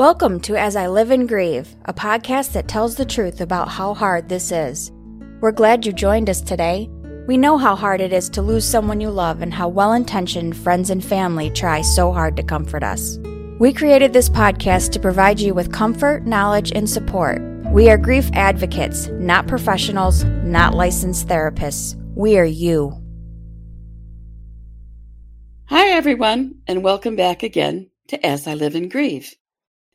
Welcome to As I Live and Grieve, a podcast that tells the truth about how hard this is. We're glad you joined us today. We know how hard it is to lose someone you love and how well intentioned friends and family try so hard to comfort us. We created this podcast to provide you with comfort, knowledge, and support. We are grief advocates, not professionals, not licensed therapists. We are you. Hi, everyone, and welcome back again to As I Live and Grieve.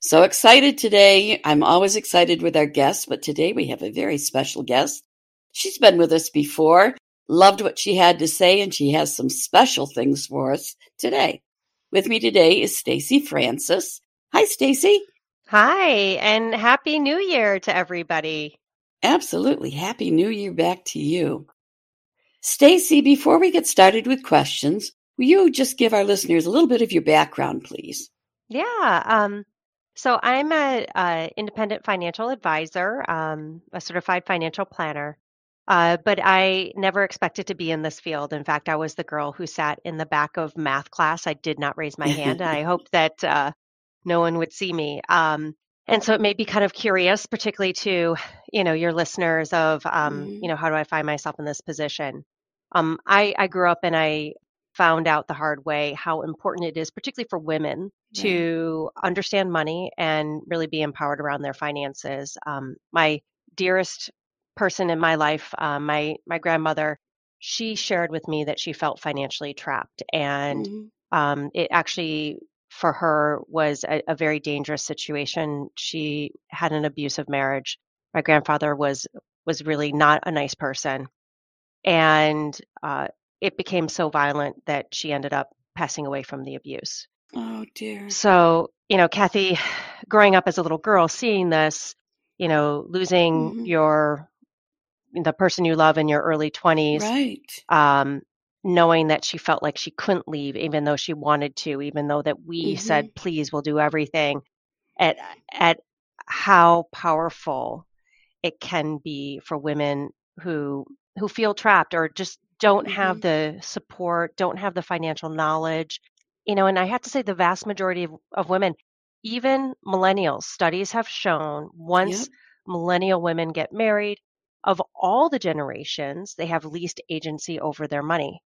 So excited today. I'm always excited with our guests, but today we have a very special guest. She's been with us before, loved what she had to say, and she has some special things for us today. With me today is Stacy Francis. Hi, Stacy. Hi, and Happy New Year to everybody. Absolutely. Happy New Year back to you. Stacy, before we get started with questions, will you just give our listeners a little bit of your background, please? Yeah. Um, so I'm a, a independent financial advisor, um, a certified financial planner. Uh, but I never expected to be in this field. In fact, I was the girl who sat in the back of math class. I did not raise my hand, and I hoped that uh, no one would see me. Um, and so it made me kind of curious, particularly to you know your listeners of um, you know how do I find myself in this position? Um, I, I grew up and I found out the hard way how important it is, particularly for women, to understand money and really be empowered around their finances. Um, my dearest person in my life, uh, my my grandmother, she shared with me that she felt financially trapped, and Mhm. um, it actually for her was a, a very dangerous situation. She had an abusive marriage. My grandfather was was really not a nice person, and uh, it became so violent that she ended up passing away from the abuse. Oh, dear. So, you know, Kathy, growing up as a little girl, seeing this, you know, losing Mhm. your the person you love in your early 20s, Right. um, knowing that she felt like she couldn't leave, even though she wanted to, even though that we Mhm. said, please, we'll do everything, at at how powerful it can be for women who who feel trapped or just don't have the support, don't have the financial knowledge. You know, and I have to say the vast majority of, of women, even millennials, studies have shown once Yep. millennial women get married, of all the generations, they have least agency over their money.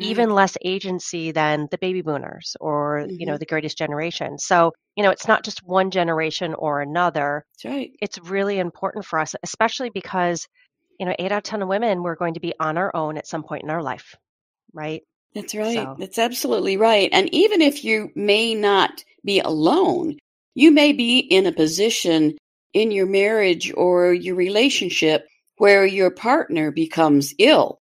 Even less agency than the baby boomers or, you know, Mhm. the greatest generation. So, you know, it's not just one generation or another That's right. it's really important for us, especially because, you know, eight out of 10 women, we're going to be on our own at some point in our life, right? That's right. So- That's absolutely right. And even if you may not be alone, you may be in a position in your marriage or your relationship where your partner becomes ill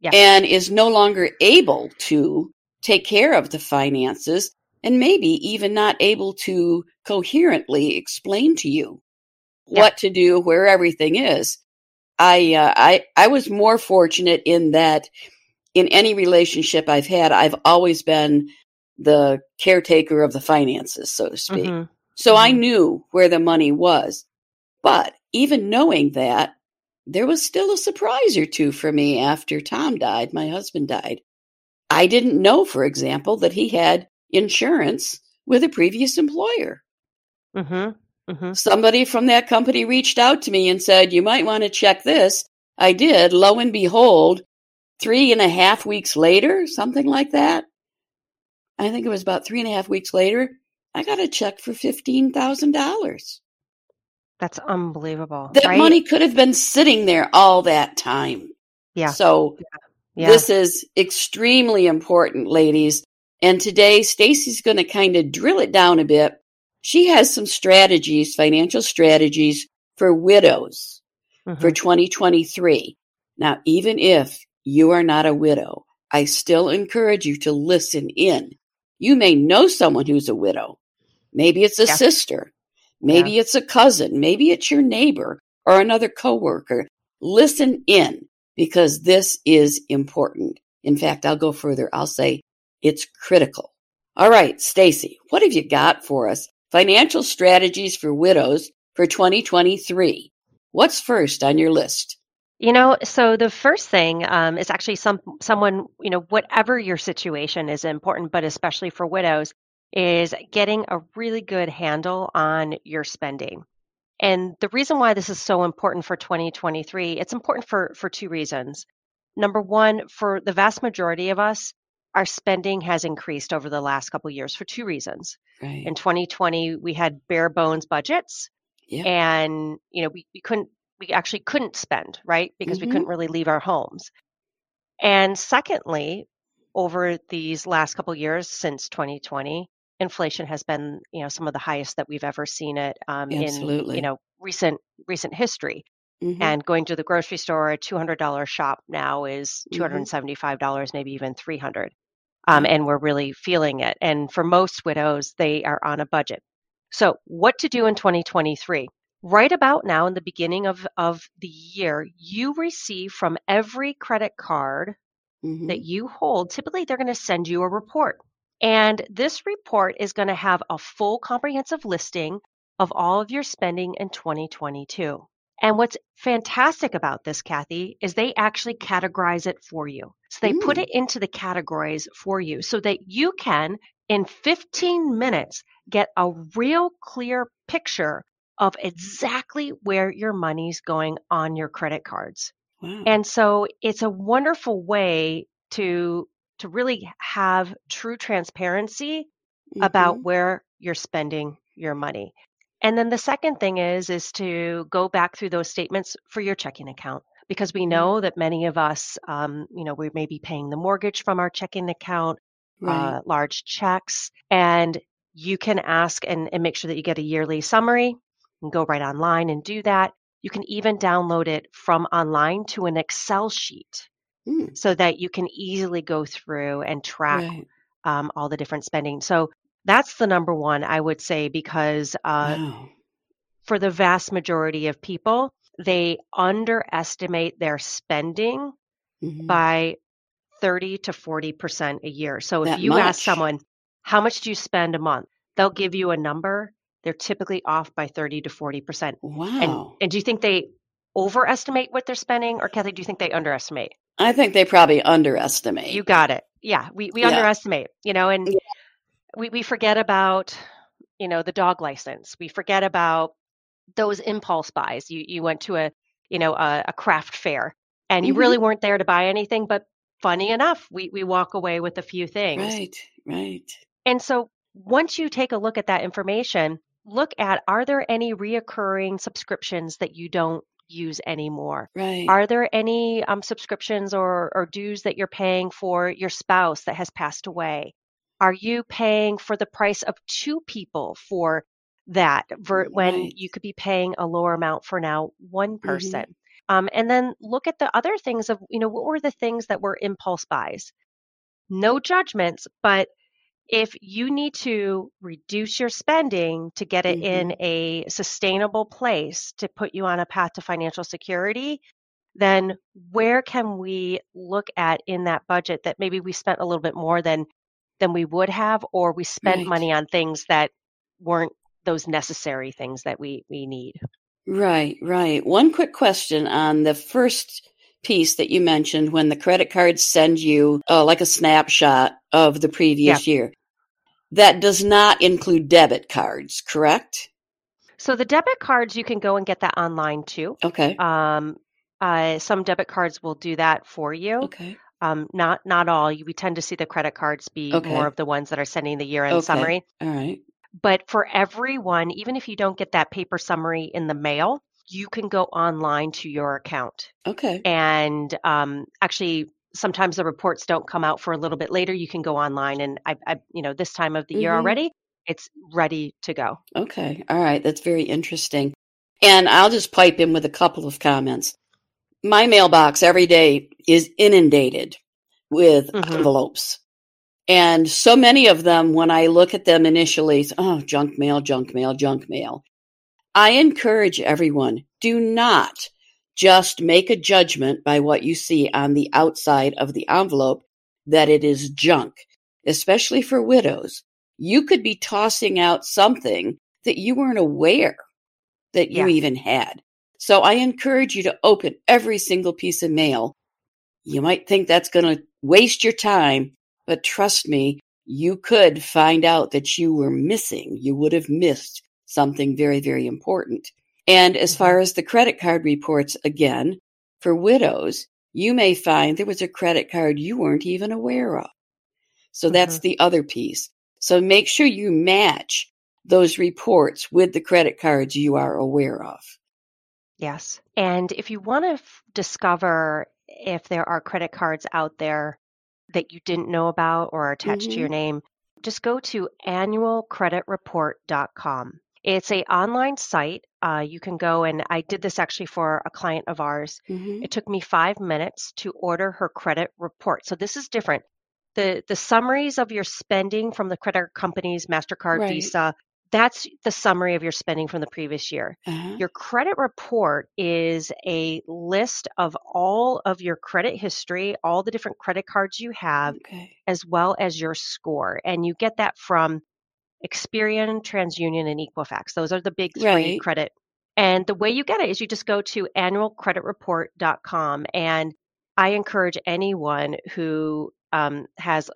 Yes. and is no longer able to take care of the finances and maybe even not able to coherently explain to you Yeah. what to do where everything is. I uh, I I was more fortunate in that in any relationship I've had, I've always been the caretaker of the finances, so to speak. Mhm. So I Mhm. knew where the money was. But even knowing that, there was still a surprise or two for me after Tom died, my husband died. I didn't know, for example, that he had insurance with a previous employer. Mhm. Mhm. Somebody from that company reached out to me and said, You might want to check this. I did. Lo and behold, three and a half weeks later, something like that. I think it was about three and a half weeks later, I got a check for $15,000. That's unbelievable. That right? money could have been sitting there all that time. Yeah. So Yeah. this is extremely important, ladies. And today, Stacy's going to kind of drill it down a bit. She has some strategies, financial strategies for widows Mhm. for 2023. Now, even if you are not a widow, I still encourage you to listen in. You may know someone who's a widow. Maybe it's a Yeah. sister. Maybe it's a cousin. Maybe it's your neighbor or another coworker. Listen in because this is important. In fact, I'll go further. I'll say it's critical. All right, Stacy, what have you got for us? Financial strategies for widows for 2023. What's first on your list? You know, so the first thing um, is actually some someone, you know, whatever your situation is important, but especially for widows, is getting a really good handle on your spending. And the reason why this is so important for 2023, it's important for, for two reasons. Number one, for the vast majority of us, our spending has increased over the last couple years for two reasons. Right. In 2020, we had bare bones budgets Yep. and you know we, we couldn't we actually couldn't spend right because Mhm. we couldn't really leave our homes and secondly over these last couple years since 2020 inflation has been you know some of the highest that we've ever seen it um, in you know recent recent history Mhm. and going to the grocery store a $200 shop now is Mhm. $275 maybe even 300 um, and we're really feeling it and for most widows they are on a budget. So what to do in 2023 right about now in the beginning of, of the year you receive from every credit card Mhm. that you hold typically they're going to send you a report and this report is going to have a full comprehensive listing of all of your spending in 2022 and what's fantastic about this, Kathy, is they actually categorize it for you. So they put Mm. it into the categories for you so that you can, in 15 minutes, get a real clear picture of exactly where your money's going on your credit cards. Wow. And so it's a wonderful way to to really have true transparency about Mhm. where you're spending your money. And then the second thing is is to go back through those statements for your checking account because we Mhm. know that many of us, um, you know, we may be paying the mortgage from our checking account, Right. uh, large checks, and you can ask and, and make sure that you get a yearly summary and go right online and do that. You can even download it from online to an Excel sheet Mm. so that you can easily go through and track Right. um, all the different spending. So that's the number one, I would say, because uh, wow. for the vast majority of people, they underestimate their spending Mhm. by 30 to 40% a year. So if That you ask someone, how much do you spend a month? They'll give you a number. They're typically off by 30 to 40%. And, Wow. and do you think they overestimate what they're spending? Or Kathy, do you think they underestimate? I think they probably underestimate. You got it. Yeah, we, we Yeah. underestimate, you know, and Yeah. We, we forget about, you know, the dog license. We forget about those impulse buys. You you went to a, you know, a, a craft fair and you Mhm. really weren't there to buy anything, but funny enough, we, we walk away with a few things. Right. Right. And so once you take a look at that information, look at are there any reoccurring subscriptions that you don't use anymore? Right. Are there any um, subscriptions or, or dues that you're paying for your spouse that has passed away? Are you paying for the price of two people for that ver- when you could be paying a lower amount for now one Mm-hmm. person? Um, and then look at the other things of, you know, what were the things that were impulse buys? No judgments, but if you need to reduce your spending to get it in Mm-hmm. a sustainable place to put you on a path to financial security, then where can we look at in that budget that maybe we spent a little bit more than than we would have or we spent Right. money on things that weren't those necessary things that we we need. Right, right. One quick question on the first piece that you mentioned when the credit cards send you uh, like a snapshot of the previous year. That does not include debit cards, correct? So the debit cards you can go and get that online too. Okay. Um, uh, some debit cards will do that for you. Okay. Um, not not all. We tend to see the credit cards be Okay. more of the ones that are sending the year end Okay. summary. All right. But for everyone, even if you don't get that paper summary in the mail, you can go online to your account. Okay. And um, actually, sometimes the reports don't come out for a little bit later. You can go online, and I, I you know, this time of the year Mhm. already, it's ready to go. Okay. All right. That's very interesting. And I'll just pipe in with a couple of comments. My mailbox every day is inundated with Mhm. envelopes. And so many of them, when I look at them initially, oh, junk mail, junk mail, junk mail. I encourage everyone do not just make a judgment by what you see on the outside of the envelope that it is junk, especially for widows. You could be tossing out something that you weren't aware that you Yeah. even had. So I encourage you to open every single piece of mail. You might think that's going to waste your time, but trust me, you could find out that you were missing. You would have missed something very, very important. And as far as the credit card reports, again, for widows, you may find there was a credit card you weren't even aware of. So that's Mhm. the other piece. So make sure you match those reports with the credit cards you are aware of. Yes. And if you want to f- discover if there are credit cards out there that you didn't know about or are attached to your name, just go to annualcreditreport.com. It's a online site. Uh, you can go and I did this actually for a client of ours. Mm-hmm. It took me five minutes to order her credit report. So this is different. The the summaries of your spending from the credit companies, MasterCard, Right. Visa, that's the summary of your spending from the previous year. Uh-huh. Your credit report is a list of all of your credit history, all the different credit cards you have, Okay. as well as your score. And you get that from Experian, TransUnion, and Equifax. Those are the big three Right. credit. And the way you get it is you just go to annualcreditreport.com. And I encourage anyone who um, has,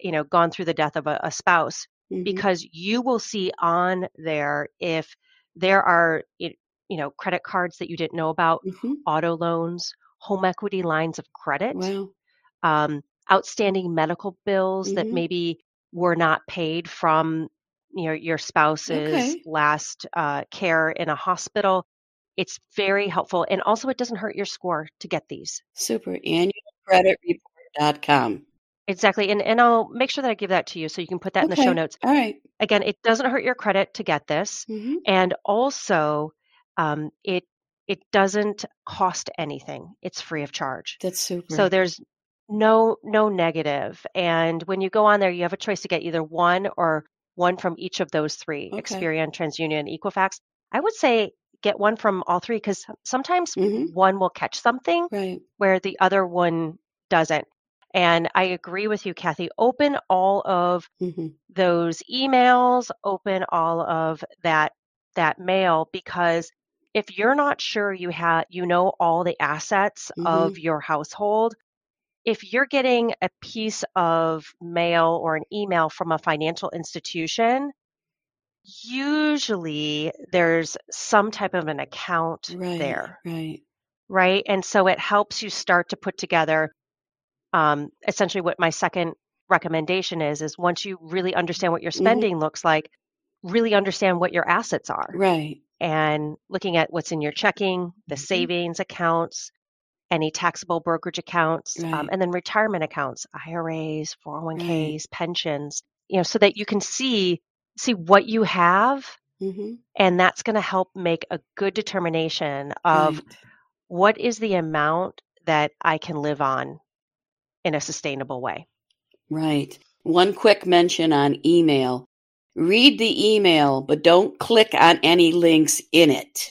you know, gone through the death of a, a spouse Mhm. because you will see on there if there are you know credit cards that you didn't know about Mhm. auto loans home equity lines of credit Wow. um, outstanding medical bills that Mhm. maybe were not paid from you know your spouse's Okay. last uh, care in a hospital it's very helpful and also it doesn't hurt your score to get these Super. Annualcreditreport.com. exactly and, and i'll make sure that i give that to you so you can put that in the show Okay. notes All right. again it doesn't hurt your credit to get this Mhm. and also um, it it doesn't cost anything it's free of charge That's super. so there's no no negative. and when you go on there you have a choice to get either one or one from each of those three Okay. experian transunion equifax i would say get one from all three because sometimes Mhm. one will catch something Right. where the other one doesn't and i agree with you kathy open all of hmm those emails, open all of that that mail because if you're not sure you have you know all the assets of your household, if you're getting a piece of mail or an email from a financial institution, usually there's some type of an account Right. there, Right. right? And so it helps you start to put together um, essentially what my second recommendation is is once you really understand what your Mhm. spending looks like really understand what your assets are Right. and looking at what's in your checking the Mhm. savings accounts any taxable brokerage accounts um, and then retirement accounts iras 401ks pensions you know so that you can see see what you have hmm and that's going to help make a good determination of Right. what is the amount that i can live on in a sustainable way Right. One quick mention on email. Read the email, but don't click on any links in it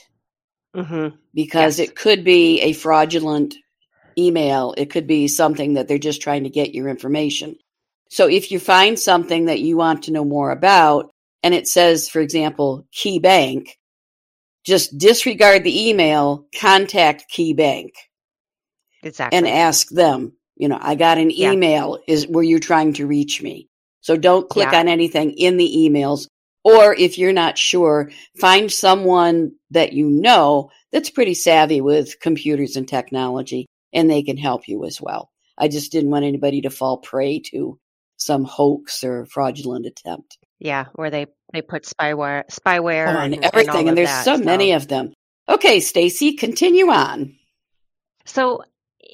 hmm because Yes. it could be a fraudulent email. It could be something that they're just trying to get your information. So if you find something that you want to know more about and it says, for example, Key Bank, just disregard the email, contact Key Bank exactly and ask them, you know, I got an Yeah. email. Is were you trying to reach me? So don't click Yeah. on anything in the emails. Or if you're not sure, find someone that you know that's pretty savvy with computers and technology and they can help you as well. I just didn't want anybody to fall prey to some hoax or fraudulent attempt. Yeah, where they they put spyware spyware Oh, and, and everything. all And, there's that, so many of them. Okay, Stacy, continue on. So,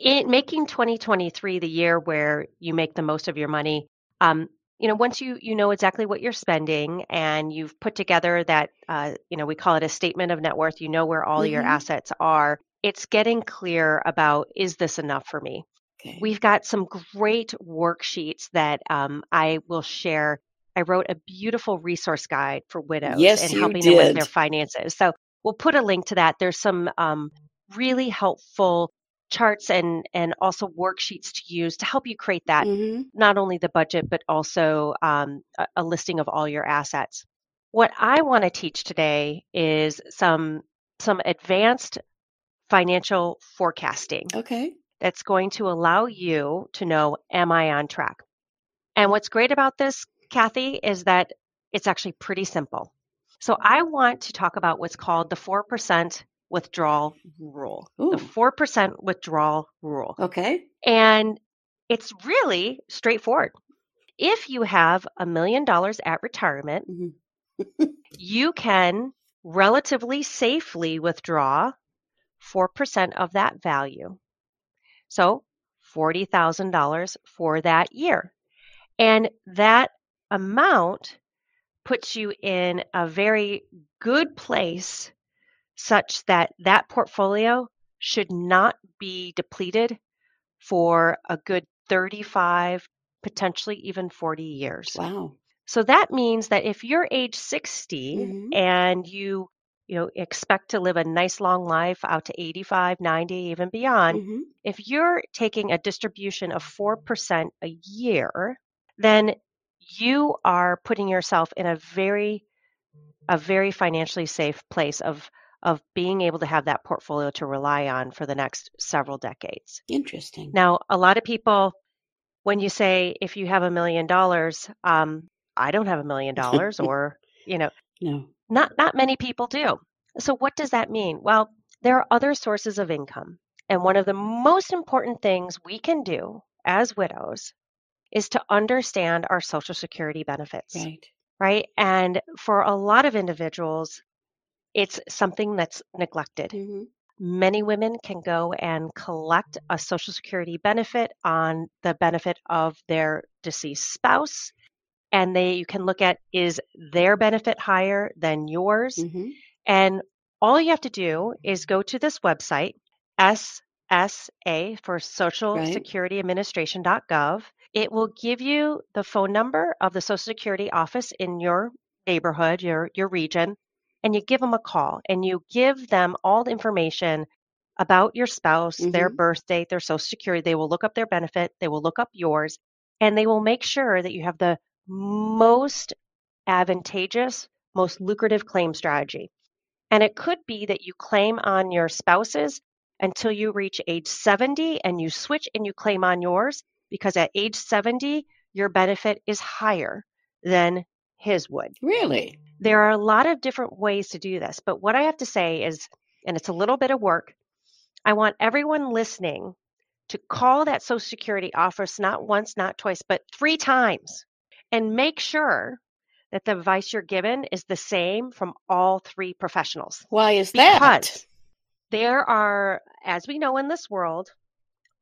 in making 2023 the year where you make the most of your money, um, you know, once you you know exactly what you're spending and you've put together that, uh, you know, we call it a statement of net worth. You know where all your Mhm. assets are. It's getting clear about is this enough for me? Okay. We've got some great worksheets that um, I will share. I wrote a beautiful resource guide for widows Yes, and helping them with their finances. So we'll put a link to that. There's some um, really helpful charts and and also worksheets to use to help you create that hmm not only the budget but also um, a, a listing of all your assets. What I want to teach today is some some advanced financial forecasting Okay. that's going to allow you to know am I on track? And what's great about this, Kathy, is that it's actually pretty simple. So I want to talk about what's called the 4% withdrawal rule. Ooh. The 4% withdrawal rule. Okay. And it's really straightforward. If you have a million dollars at retirement, Mhm. you can relatively safely withdraw 4% of that value. So $40,000 for that year. And that amount puts you in a very good place such that that portfolio should not be depleted for a good 35, potentially even 40 years. Wow. So that means that if you're age 60 Mhm. and you you know expect to live a nice long life out to 85, 90, even beyond, Mhm. if you're taking a distribution of 4% a year, then you are putting yourself in a very a very financially safe place of of being able to have that portfolio to rely on for the next several decades. Interesting. Now, a lot of people, when you say if you have a million dollars, um, I don't have a million dollars, or you know, No. not not many people do. So what does that mean? Well, there are other sources of income, and one of the most important things we can do as widows is to understand our social security benefits, Right. right? And for a lot of individuals, it's something that's neglected Mhm. many women can go and collect a social security benefit on the benefit of their deceased spouse and they you can look at is their benefit higher than yours Mhm. and all you have to do is go to this website ssa for social Right. security administration.gov it will give you the phone number of the social security office in your neighborhood your your region and you give them a call and you give them all the information about your spouse, their Mhm. birth date, their social security. They will look up their benefit, they will look up yours, and they will make sure that you have the most advantageous, most lucrative claim strategy. And it could be that you claim on your spouse's until you reach age 70 and you switch and you claim on yours because at age 70, your benefit is higher than his would Really? there are a lot of different ways to do this, but what I have to say is, and it's a little bit of work, I want everyone listening to call that Social Security office not once, not twice, but three times and make sure that the advice you're given is the same from all three professionals. Why is that? Because there are, as we know in this world,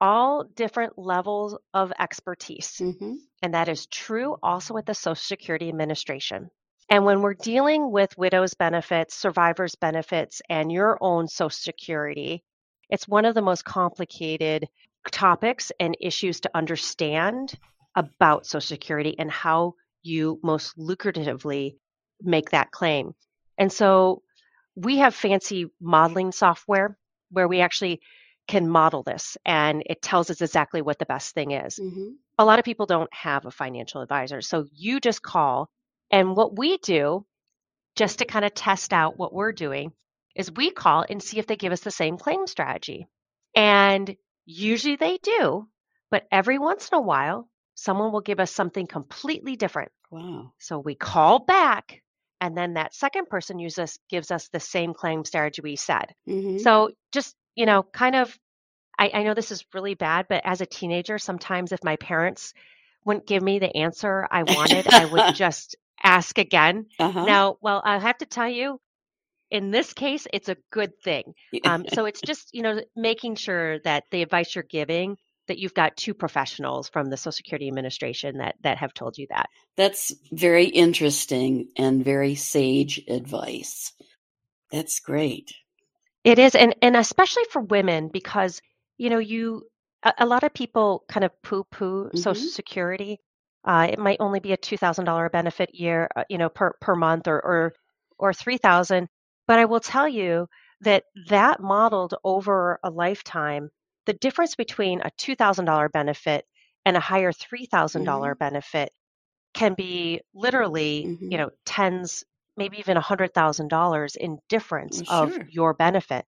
all different levels of expertise. Mhm. And that is true also at the Social Security Administration. And when we're dealing with widows' benefits, survivors' benefits, and your own Social Security, it's one of the most complicated topics and issues to understand about Social Security and how you most lucratively make that claim. And so we have fancy modeling software where we actually can model this and it tells us exactly what the best thing is Mhm. a lot of people don't have a financial advisor. So you just call. And what we do, just to kind of test out what we're doing, is we call and see if they give us the same claim strategy. And usually they do. But every once in a while, someone will give us something completely different. Wow. So we call back. And then that second person uses gives us the same claim strategy we said. Mhm. So just, you know, kind of, I, I know this is really bad, but as a teenager, sometimes if my parents wouldn't give me the answer I wanted, I would just ask again. uh-huh. Now, well, I have to tell you, in this case, it's a good thing. Um, so it's just, you know, making sure that the advice you're giving, that you've got two professionals from the Social Security Administration that that have told you that. That's very interesting and very sage advice. That's great. It is, and and especially for women because you know you a, a lot of people kind of poo poo Social. Security. Uh, it might only be a two thousand dollar benefit year, uh, you know, per per month or or or three thousand. But I will tell you that that modeled over a lifetime, the difference between a two thousand dollar benefit and a higher three thousand dollar benefit can be literally, Mhm. you know, tens, maybe even a hundred thousand dollars in difference Well, of your benefit.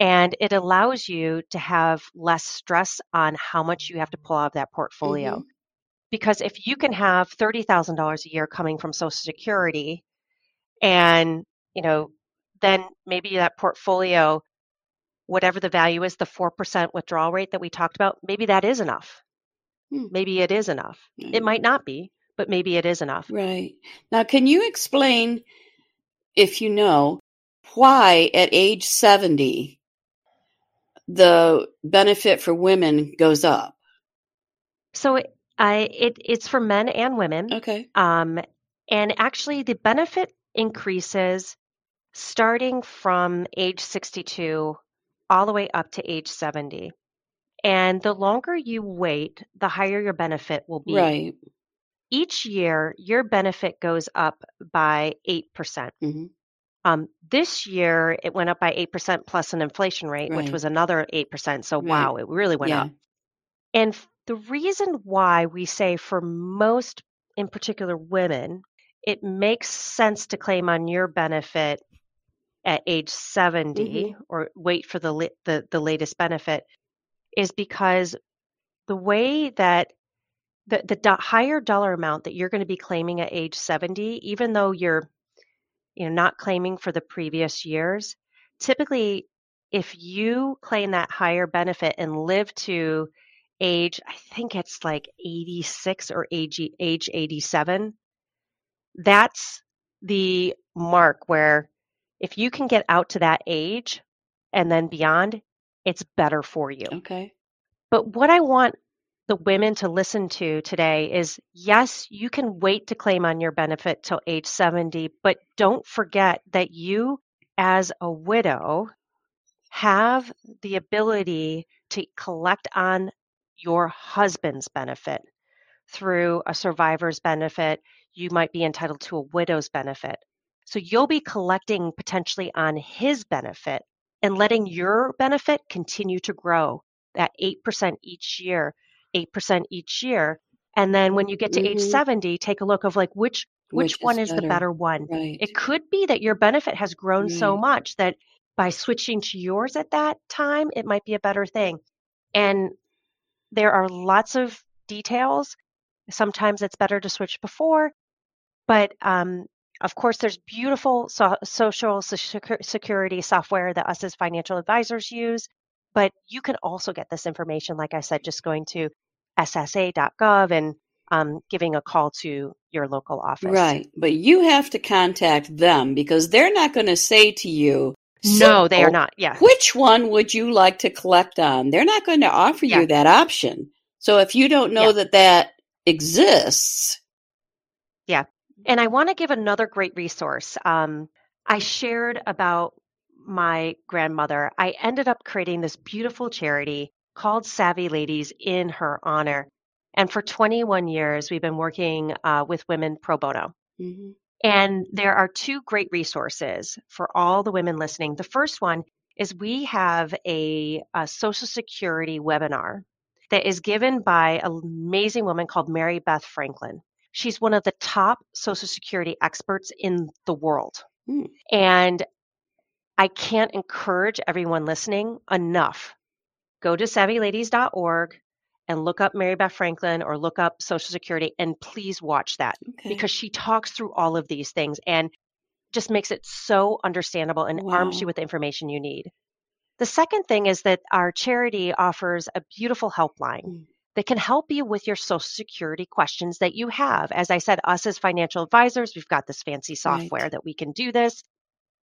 And it allows you to have less stress on how much you have to pull out of that portfolio. Mhm. Because if you can have $30,000 a year coming from Social Security and, you know, then maybe that portfolio, whatever the value is, the 4% withdrawal rate that we talked about, maybe that is enough. Hmm. Maybe it is enough. It might not be, but maybe it is enough. Right. Now, can you explain, if you know, why at age 70 the benefit for women goes up? So it, I, it, it's for men and women. Okay. Um, and actually, the benefit increases starting from age 62 all the way up to age 70. And the longer you wait, the higher your benefit will be. Right. Each year, your benefit goes up by 8%. hmm Um, this year, it went up by 8% plus an inflation rate, which was another 8%. So, Right. wow, it really went Yeah. up. And the reason why we say for most, in particular women, it makes sense to claim on your benefit at age 70 or wait for the, the the latest benefit is because the way that the the do- higher dollar amount that you're going to be claiming at age 70 even though you're you know not claiming for the previous years typically if you claim that higher benefit and live to age i think it's like 86 or age age 87 that's the mark where if you can get out to that age and then beyond it's better for you Okay. but what I want the women to listen to today is yes, you can wait to claim on your benefit till age 70, but don't forget that you, as a widow, have the ability to collect on your husband's benefit through a survivor's benefit. You might be entitled to a widow's benefit. So you'll be collecting potentially on his benefit and letting your benefit continue to grow that 8% each year, 8% each year. And then when you get to age Mhm. 70, take a look of like which which, Which one is is the better. one. Right. It could be that your benefit has grown so much that by switching to yours at that time, it might be a better thing. And there are lots of details. Sometimes it's better to switch before, but um, of course, there's beautiful so- social secu- security software that us as financial advisors use. But you can also get this information, like I said, just going to ssa.gov and um, giving a call to your local office. Right. But you have to contact them because they're not going to say to you, No, they are not. Yeah. Which one would you like to collect on? They're not going to offer Yeah. you that option. So if you don't know Yeah. that that exists, Yeah. And I want to give another great resource. Um, I shared about my grandmother. I ended up creating this beautiful charity called Savvy Ladies in her honor. And for 21 years, we've been working uh, with women pro bono. Mhm. And there are two great resources for all the women listening. The first one is we have a, a Social Security webinar that is given by an amazing woman called Mary Beth Franklin. She's one of the top Social Security experts in the world. Hmm. And I can't encourage everyone listening enough. Go to savvyladies.org and look up Mary Beth Franklin or look up Social Security and please watch that okay. because she talks through all of these things and just makes it so understandable and arms you with the information you need. The second thing is that our charity offers a beautiful helpline Mm. that can help you with your social security questions that you have. As I said, us as financial advisors, we've got this fancy software that we can do this.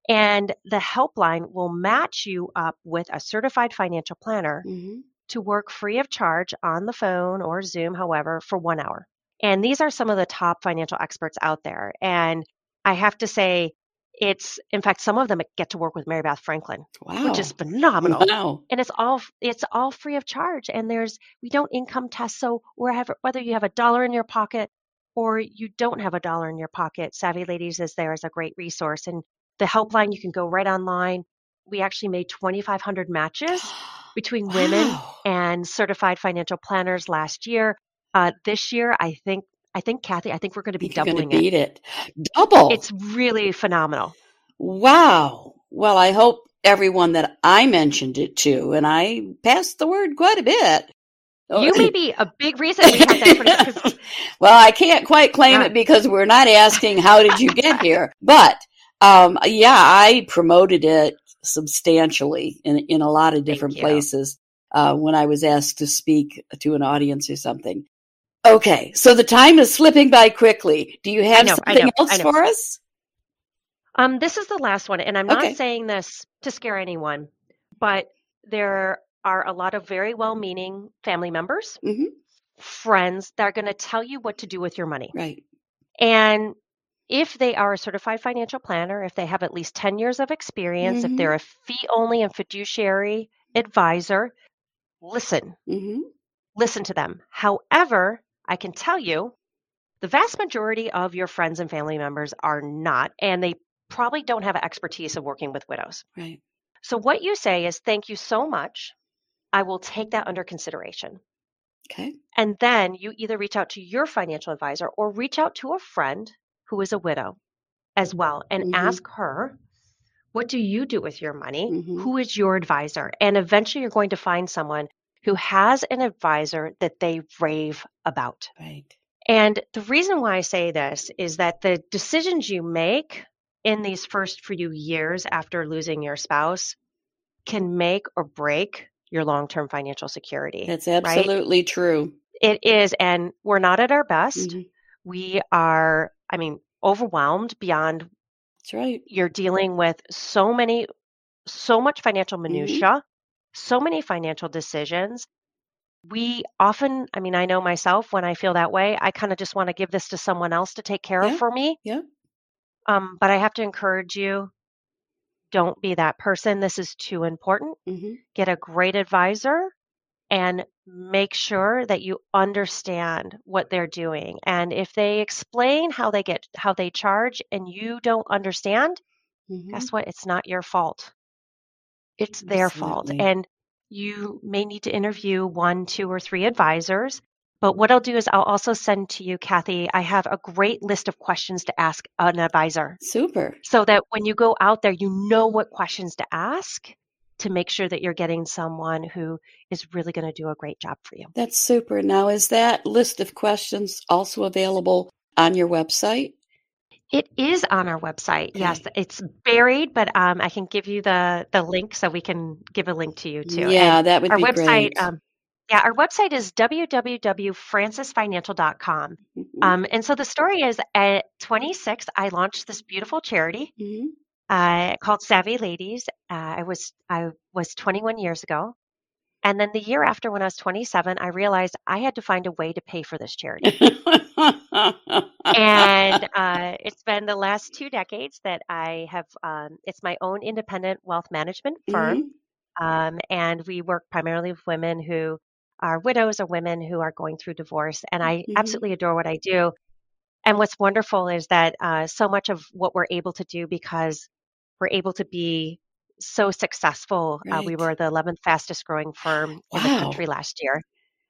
And the helpline will match you up with a certified financial planner Mhm. to work free of charge on the phone or Zoom, however, for one hour. And these are some of the top financial experts out there. And I have to say, it's in fact some of them get to work with Mary Beth Franklin, Wow. which is phenomenal. Wow. And it's all it's all free of charge. And there's we don't income test. So wherever whether you have a dollar in your pocket or you don't have a dollar in your pocket, Savvy Ladies is there as a great resource. And the helpline you can go right online. We actually made 2,500 matches between women Wow. and certified financial planners last year. Uh, this year, I think, I think Kathy, I think we're going to be think you're going doubling to it. it. Double. It's really phenomenal. wow. Well, I hope everyone that I mentioned it to, and I passed the word quite a bit, Oh, You may be a big reason we have that. well, I can't quite claim Yeah. it because we're not asking how did you get here. But um, yeah, I promoted it substantially in in a lot of different places uh, when I was asked to speak to an audience or something. Okay, so the time is slipping by quickly. Do you have know, something know, else for us? Um, this is the last one, and I'm not Okay. saying this to scare anyone, but there are a lot of very well-meaning family members, Mhm. friends that are going to tell you what to do with your money. Right. And if they are a certified financial planner, if they have at least 10 years of experience, Mhm. if they're a fee only and fiduciary advisor, listen, hmm listen to them. However, I can tell you the vast majority of your friends and family members are not, and they probably don't have expertise of working with widows. Right. So, what you say is, Thank you so much. I will take that under consideration. Okay. And then you either reach out to your financial advisor or reach out to a friend who is a widow as well and Mhm. ask her, What do you do with your money? Mhm. Who is your advisor? And eventually you're going to find someone who has an advisor that they rave about. Right. And the reason why I say this is that the decisions you make in these first few years after losing your spouse can make or break your long term financial security. That's absolutely true. It is, and we're not at our best. Mhm. We are, I mean, overwhelmed beyond That's right. you're dealing with so many, so much financial Mm-hmm. minutia, so many financial decisions. We often, I mean, I know myself when I feel that way, I kind of just want to give this to someone else to take care Yeah, of for me. yeah. Um, but I have to encourage you don't be that person. This is too important. hmm Get a great advisor and make sure that you understand what they're doing. And if they explain how they get, how they charge and you don't understand, hmm guess what? It's not your fault. It's their fault. And you may need to interview one, two, or three advisors. But what I'll do is I'll also send to you, Kathy, I have a great list of questions to ask an advisor Super. so that when you go out there, you know what questions to ask to make sure that you're getting someone who is really going to do a great job for you. That's super. Now, is that list of questions also available on your website? It is on our website. Yes, it's buried, but um, I can give you the the link so we can give a link to you too. Yeah, And that would our be website, great. um, yeah, our website is www.francisfinancial.com. Mhm. Um, and so the story is at 26, I launched this beautiful charity Mhm. Uh, called Savvy Ladies. Uh, I was I was 21 years ago, and then the year after, when I was 27, I realized I had to find a way to pay for this charity. and uh, it's been the last two decades that I have. Um, it's my own independent wealth management firm, Mhm. um, and we work primarily with women who are widows or women who are going through divorce. And I Mhm. absolutely adore what I do. And what's wonderful is that uh, so much of what we're able to do because we're able to be so successful. Uh, we were the 11th fastest growing firm in the country last year.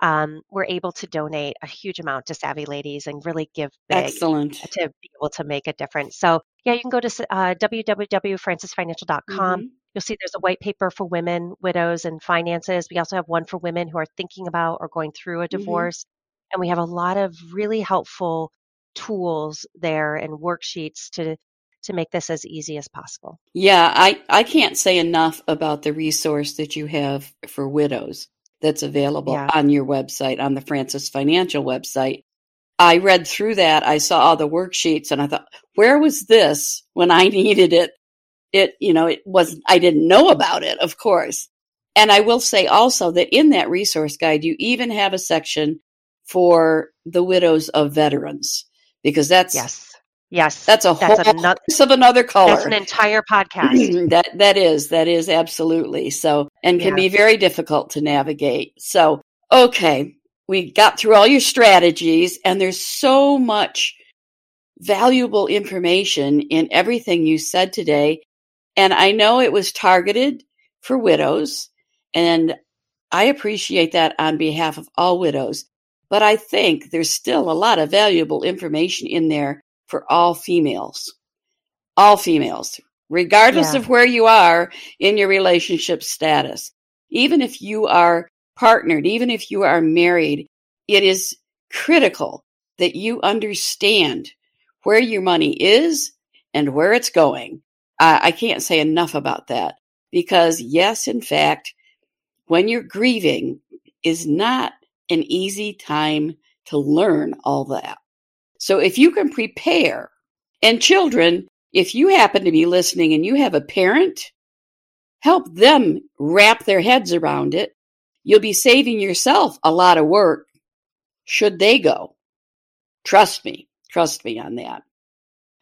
Um, we're able to donate a huge amount to Savvy Ladies and really give big Excellent. to be able to make a difference. So, yeah, you can go to uh, www.francisfinancial.com. Mhm. You'll see there's a white paper for women, widows, and finances. We also have one for women who are thinking about or going through a Mhm. divorce. And we have a lot of really helpful tools there and worksheets to to make this as easy as possible. Yeah, I, I can't say enough about the resource that you have for widows that's available Yeah. on your website, on the Francis Financial website. I read through that. I saw all the worksheets and I thought, where was this when I needed it? It, you know, it wasn't, I didn't know about it, of course. And I will say also that in that resource guide, you even have a section for the widows of veterans because that's, Yes. Yes. that's a That's whole another piece of another color. that's an entire podcast. that that is that is absolutely so and can Yeah. be very difficult to navigate so okay we got through all your strategies and there's so much valuable information in everything you said today and i know it was targeted for widows and i appreciate that on behalf of all widows but i think there's still a lot of valuable information in there for all females all females regardless Yeah. of where you are in your relationship status. Even if you are partnered, even if you are married, it is critical that you understand where your money is and where it's going. Uh, I can't say enough about that because, yes, in fact, when you're grieving is not an easy time to learn all that. So if you can prepare, and children, if you happen to be listening and you have a parent, help them wrap their heads around it. You'll be saving yourself a lot of work should they go. Trust me. Trust me on that.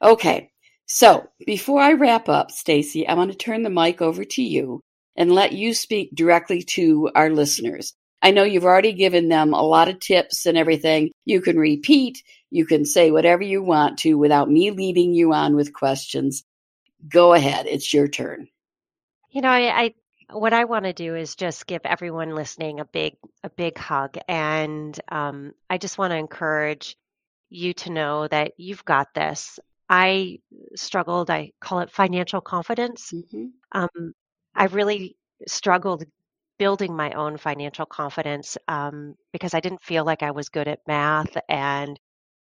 Okay. So before I wrap up, Stacy, I want to turn the mic over to you and let you speak directly to our listeners. I know you've already given them a lot of tips and everything. You can repeat, you can say whatever you want to without me leading you on with questions. Go ahead. It's your turn. You know, I, I what I want to do is just give everyone listening a big a big hug, and um, I just want to encourage you to know that you've got this. I struggled. I call it financial confidence. Mm-hmm. Um, I really struggled building my own financial confidence um, because I didn't feel like I was good at math and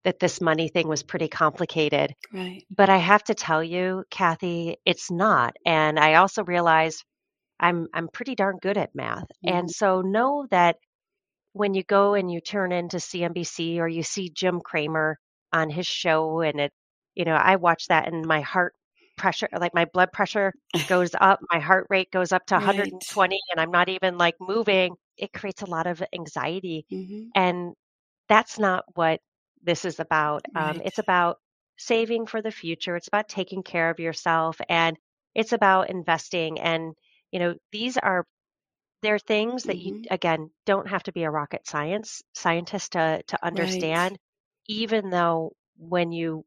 that this money thing was pretty complicated. Right. But I have to tell you, Kathy, it's not. And I also realized I'm I'm pretty darn good at math. Mm-hmm. And so know that when you go and you turn into CNBC or you see Jim Cramer on his show and it you know, I watch that and my heart pressure like my blood pressure goes up, my heart rate goes up to right. 120 and I'm not even like moving. It creates a lot of anxiety. Mm-hmm. And that's not what this is about. Um, right. Um, it's about saving for the future. It's about taking care of yourself and it's about investing. And, you know, these are, they're things that mm-hmm. you, again, don't have to be a rocket science scientist to, to understand, right. even though when you,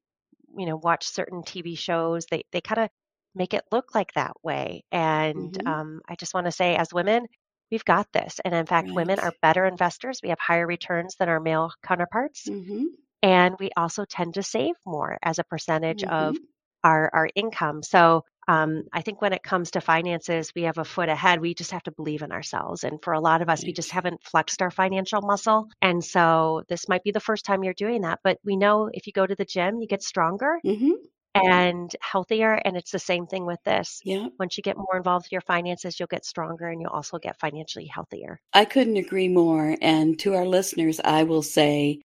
you know, watch certain TV shows, they, they kind of make it look like that way. And mm-hmm. um, I just want to say, as women, we've got this. And in fact, right. women are better investors. We have higher returns than our male counterparts. Mm-hmm and we also tend to save more as a percentage mm-hmm. of our our income. So um, I think when it comes to finances, we have a foot ahead. We just have to believe in ourselves. And for a lot of us, we just haven't flexed our financial muscle. And so this might be the first time you're doing that. But we know if you go to the gym, you get stronger mm-hmm. and healthier. And it's the same thing with this. Yeah. Once you get more involved with your finances, you'll get stronger and you'll also get financially healthier. I couldn't agree more. And to our listeners, I will say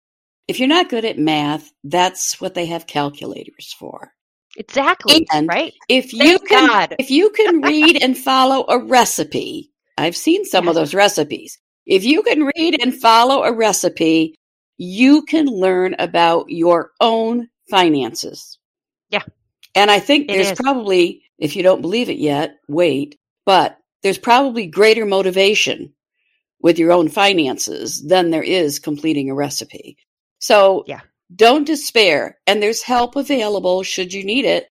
if you're not good at math, that's what they have calculators for. Exactly. And right. If you can, God. if you can read and follow a recipe, I've seen some of those recipes. If you can read and follow a recipe, you can learn about your own finances. Yeah. And I think it there's is. probably, if you don't believe it yet, wait, but there's probably greater motivation with your own finances than there is completing a recipe. So yeah. don't despair. And there's help available should you need it.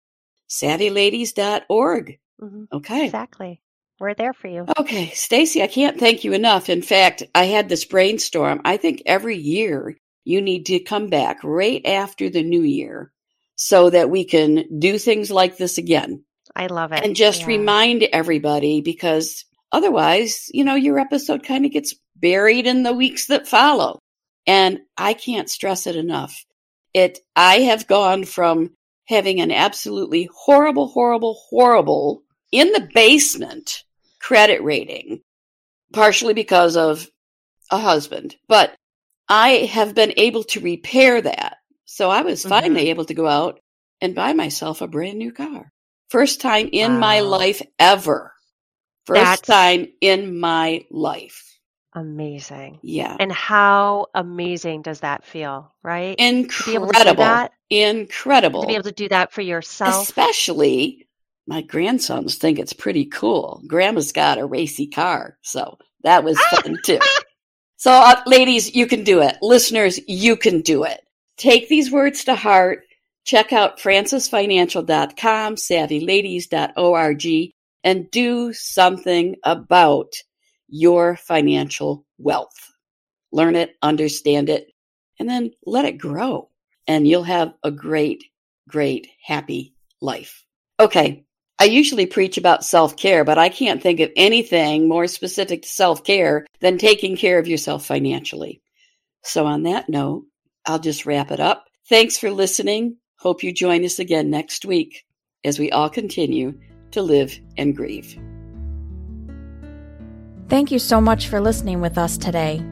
SavvyLadies.org. Mm-hmm. Okay. Exactly. We're there for you. Okay. Stacy, I can't thank you enough. In fact, I had this brainstorm. I think every year you need to come back right after the new year so that we can do things like this again. I love it. And just yeah. remind everybody because otherwise, you know, your episode kind of gets buried in the weeks that follow. And I can't stress it enough. It, I have gone from having an absolutely horrible, horrible, horrible in the basement credit rating, partially because of a husband, but I have been able to repair that. So I was finally mm-hmm. able to go out and buy myself a brand new car. First time in wow. my life ever. First That's... time in my life. Amazing. Yeah. And how amazing does that feel, right? Incredible. That, Incredible. To be able to do that for yourself. Especially my grandsons think it's pretty cool. Grandma's got a racy car. So that was fun too. So, uh, ladies, you can do it. Listeners, you can do it. Take these words to heart. Check out francisfinancial.com, savvyladies.org, and do something about your financial wealth. Learn it, understand it, and then let it grow. And you'll have a great, great, happy life. Okay. I usually preach about self care, but I can't think of anything more specific to self care than taking care of yourself financially. So, on that note, I'll just wrap it up. Thanks for listening. Hope you join us again next week as we all continue to live and grieve. Thank you so much for listening with us today.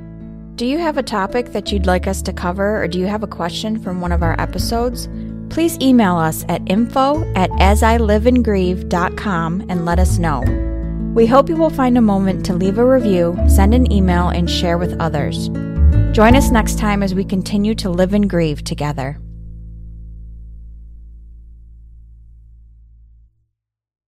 Do you have a topic that you'd like us to cover, or do you have a question from one of our episodes? Please email us at info at asiliveandgrieve.com and let us know. We hope you will find a moment to leave a review, send an email, and share with others. Join us next time as we continue to live and grieve together.